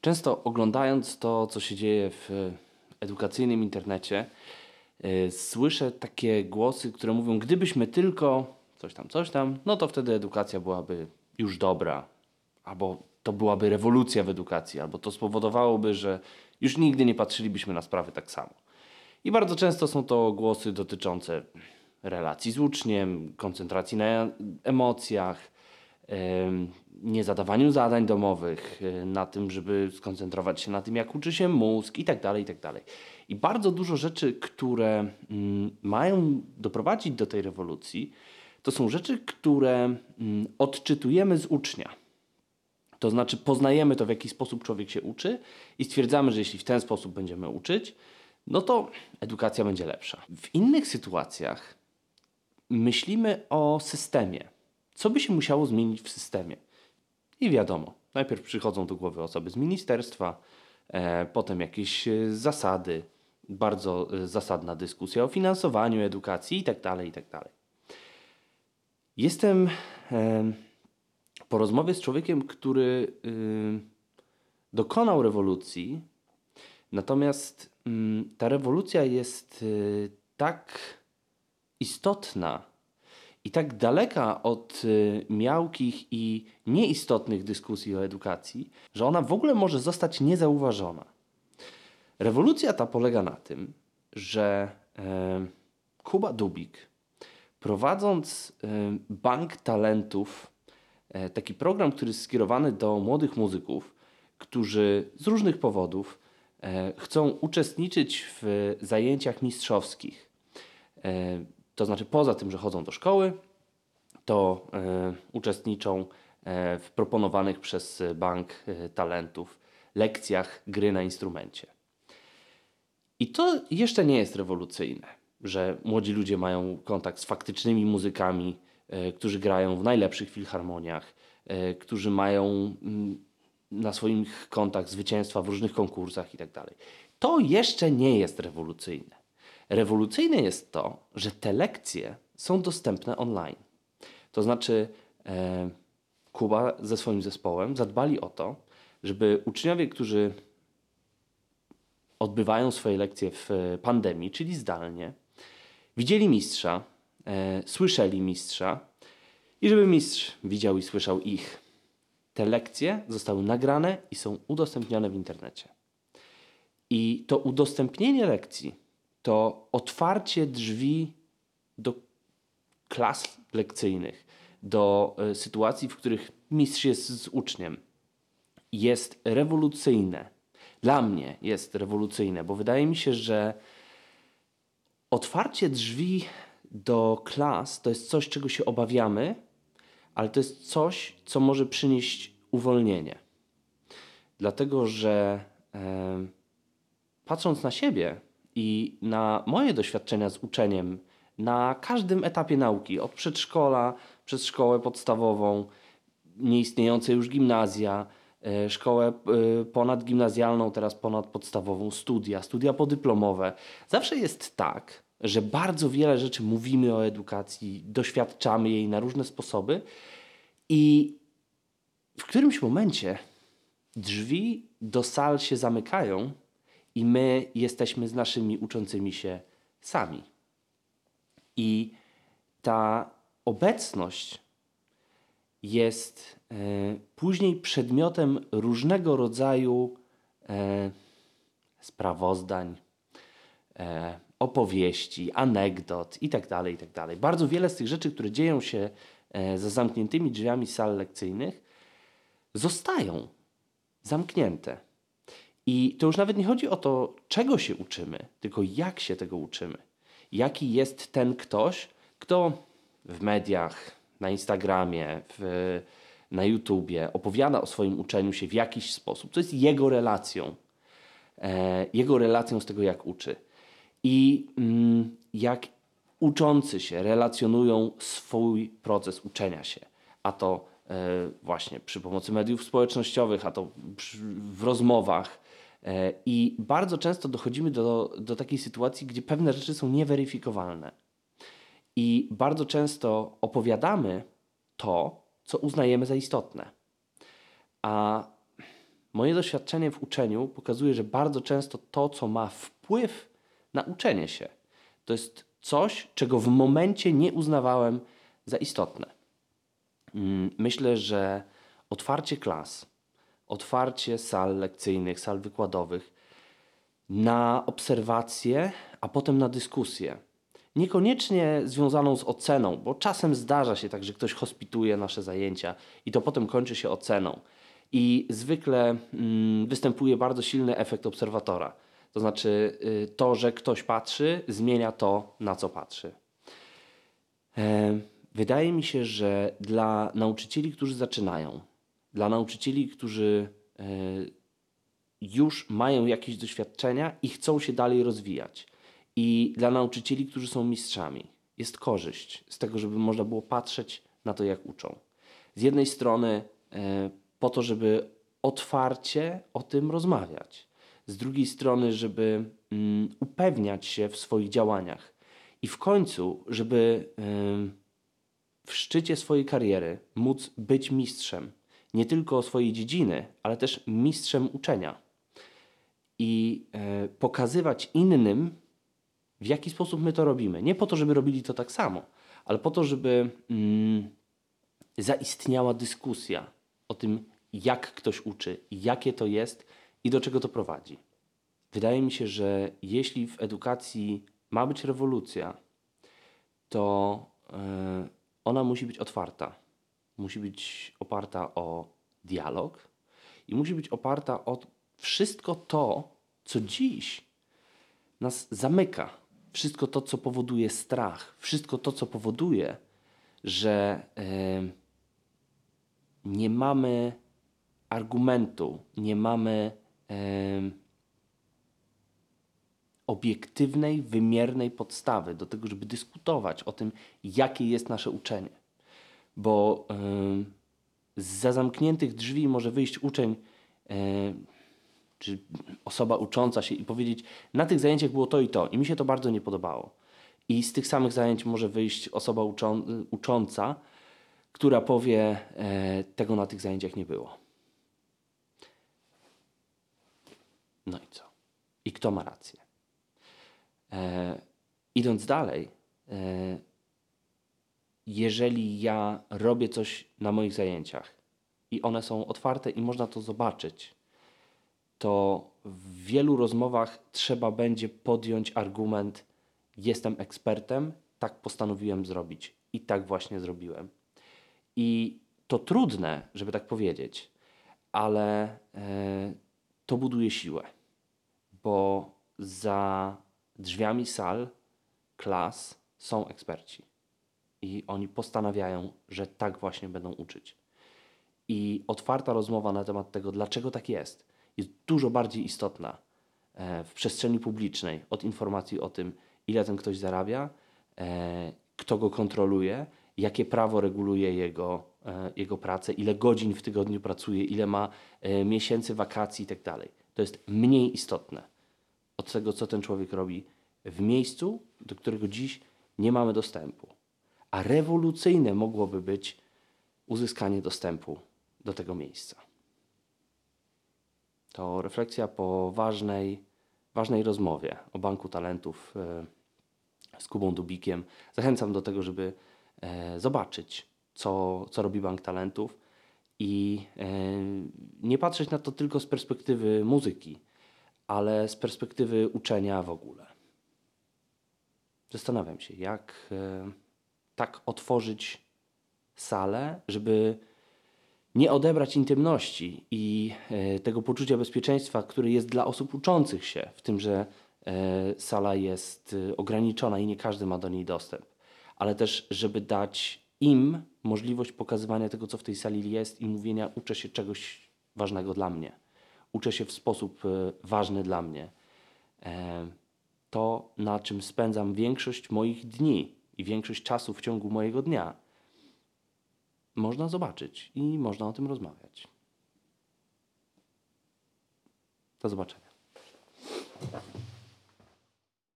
Często oglądając to, co się dzieje w edukacyjnym internecie, yy, słyszę takie głosy, które mówią, gdybyśmy tylko coś tam, coś tam, no to wtedy edukacja byłaby już dobra, albo to byłaby rewolucja w edukacji, albo to spowodowałoby, że już nigdy nie patrzylibyśmy na sprawy tak samo. I bardzo często są to głosy dotyczące relacji z uczniem, koncentracji na emocjach, nie zadawaniu zadań domowych, e, na tym, żeby skoncentrować się na tym, jak uczy się mózg i tak dalej, i tak dalej. I bardzo dużo rzeczy, które mm, mają doprowadzić do tej rewolucji, to są rzeczy, które mm, odczytujemy z ucznia. To znaczy poznajemy to, w jaki sposób człowiek się uczy i stwierdzamy, że jeśli w ten sposób będziemy uczyć, no to edukacja będzie lepsza. W innych sytuacjach myślimy o systemie. Co by się musiało zmienić w systemie? I wiadomo, najpierw przychodzą do głowy osoby z ministerstwa, e, potem jakieś e, zasady, bardzo e, zasadna dyskusja o finansowaniu edukacji itd. Tak itd. Tak Jestem e, po rozmowie z człowiekiem, który e, dokonał rewolucji, natomiast mm, ta rewolucja jest e, tak istotna i tak daleka od y, miałkich i nieistotnych dyskusji o edukacji, że ona w ogóle może zostać niezauważona. Rewolucja ta polega na tym, że e, Kuba Dubik, prowadząc e, Bank Talentów, e, taki program, który jest skierowany do młodych muzyków, którzy z różnych powodów chcą uczestniczyć w zajęciach mistrzowskich. To znaczy, poza tym, że chodzą do szkoły, to e, uczestniczą e, w proponowanych przez Bank e, Talentów lekcjach gry na instrumencie. I to jeszcze nie jest rewolucyjne, że młodzi ludzie mają kontakt z faktycznymi muzykami, którzy grają w najlepszych filharmoniach, którzy mają mm, na swoich kontach zwycięstwa w różnych konkursach itd. Tak to jeszcze nie jest rewolucyjne. Rewolucyjne jest to, że te lekcje są dostępne online. To znaczy, e, Kuba ze swoim zespołem zadbali o to, żeby uczniowie, którzy odbywają swoje lekcje w pandemii, czyli zdalnie, widzieli mistrza, e, słyszeli mistrza i żeby mistrz widział i słyszał ich. Te lekcje zostały nagrane i są udostępnione w internecie. I to udostępnienie lekcji to otwarcie drzwi do klas lekcyjnych, do y, sytuacji, w których mistrz jest z uczniem, jest rewolucyjne. Dla mnie jest rewolucyjne, bo wydaje mi się, że otwarcie drzwi do klas to jest coś, czego się obawiamy, ale to jest coś, co może przynieść uwolnienie. Dlatego, że e, patrząc na siebie, i na moje doświadczenia z uczeniem na każdym etapie nauki, od przedszkola przez szkołę podstawową, nieistniejące już gimnazja, e, szkołę e, ponadgimnazjalną, teraz ponadpodstawową, studia, studia podyplomowe. Zawsze jest tak, że bardzo wiele rzeczy mówimy o edukacji, doświadczamy jej na różne sposoby i w którymś momencie drzwi do sal się zamykają i my jesteśmy z naszymi uczącymi się sami. I ta obecność jest e, później przedmiotem różnego rodzaju e, sprawozdań, e, opowieści, anegdot itd., tak itd. Tak Bardzo wiele z tych rzeczy, które dzieją się za zamkniętymi drzwiami sal lekcyjnych, zostają zamknięte. I to już nawet nie chodzi o to, czego się uczymy, tylko jak się tego uczymy. Jaki jest ten ktoś, kto w mediach, na Instagramie, w, na YouTubie opowiada o swoim uczeniu się w jakiś sposób. To jest jego relacją. E, jego relacją z tego, jak uczy. I mm, jak uczący się relacjonują swój proces uczenia się. A to e, właśnie przy pomocy mediów społecznościowych, a to przy, w rozmowach, I bardzo często dochodzimy do, do takiej sytuacji, gdzie pewne rzeczy są nieweryfikowalne. I bardzo często opowiadamy to, co uznajemy za istotne. A Moje doświadczenie w uczeniu pokazuje, że bardzo często to, co ma wpływ na uczenie się, to jest coś, czego w momencie nie uznawałem za istotne. Mm, Myślę, że otwarcie klas, otwarcie sal lekcyjnych, sal wykładowych na obserwację, a potem na dyskusję. Niekoniecznie związaną z oceną, bo czasem zdarza się tak, że ktoś hospituje nasze zajęcia i to potem kończy się oceną. I zwykle mm, występuje bardzo silny efekt obserwatora. To znaczy, y, to, że ktoś patrzy, zmienia to, na co patrzy. E, Wydaje mi się, że dla nauczycieli, którzy zaczynają, dla nauczycieli, którzy e, już mają jakieś doświadczenia i chcą się dalej rozwijać, i dla nauczycieli, którzy są mistrzami, jest korzyść z tego, żeby można było patrzeć na to, jak uczą. Z jednej strony, e, po to, żeby otwarcie o tym rozmawiać, z drugiej strony, żeby mm, upewniać się w swoich działaniach i w końcu, żeby. w szczycie swojej kariery móc być mistrzem nie tylko swojej dziedziny, ale też mistrzem uczenia i e, pokazywać innym, w jaki sposób my to robimy. Nie po to, żeby robili to tak samo, ale po to, żeby mm, zaistniała dyskusja o tym, jak ktoś uczy, jakie to jest i do czego to prowadzi. Wydaje mi się, że jeśli w edukacji ma być rewolucja, to e, ona musi być otwarta. Musi być oparta o dialog i musi być oparta o wszystko to, co dziś nas zamyka. Wszystko to, co powoduje strach, wszystko to, co powoduje, że e, nie mamy argumentu, nie mamy em, obiektywnej, wymiernej podstawy do tego, żeby dyskutować o tym, jakie jest nasze uczenie. Bo em, za zamkniętych drzwi może wyjść uczeń, czy osoba ucząca się i powiedzieć, na tych zajęciach było to i to, i mi się to bardzo nie podobało. I z tych samych zajęć może wyjść osoba uczą, ucząca, która powie, e, tego na tych zajęciach nie było. No i co? I kto ma rację? E, idąc dalej, e, jeżeli ja robię coś na moich zajęciach i one są otwarte i można to zobaczyć, to w wielu rozmowach trzeba będzie podjąć argument: Jestem ekspertem, tak postanowiłem zrobić i tak właśnie zrobiłem. I to trudne, żeby tak powiedzieć, ale e, to buduje siłę, bo za drzwiami sal, klas są eksperci i oni postanawiają, że tak właśnie będą uczyć. I otwarta rozmowa na temat tego, dlaczego tak jest, jest dużo bardziej istotna e, w przestrzeni publicznej od informacji o tym, ile ten ktoś zarabia, e, kto go kontroluje, jakie prawo reguluje jego, e, jego pracę, ile godzin w tygodniu pracuje, ile ma miesięcy wakacji itd. To jest mniej istotne od tego, co ten człowiek robi w miejscu, do którego dziś nie mamy dostępu. A rewolucyjne mogłoby być uzyskanie dostępu do tego miejsca. To refleksja po ważnej, ważnej rozmowie o Banku Talentów e, z Kubą Dubikiem. Zachęcam do tego, żeby e, zobaczyć, co, co robi Bank Talentów i e, nie patrzeć na to tylko z perspektywy muzyki, ale z perspektywy uczenia w ogóle. Zastanawiam się, jak tak otworzyć salę, żeby nie odebrać intymności i e, tego poczucia bezpieczeństwa, które jest dla osób uczących się, w tym, że e, sala jest e, ograniczona i nie każdy ma do niej dostęp, ale też, żeby dać im możliwość pokazywania tego, co w tej sali jest i mówienia, uczę się czegoś ważnego dla mnie, uczę się w sposób ważny dla mnie. To, na czym spędzam większość moich dni i większość czasu w ciągu mojego dnia, można zobaczyć i można o tym rozmawiać. Do zobaczenia.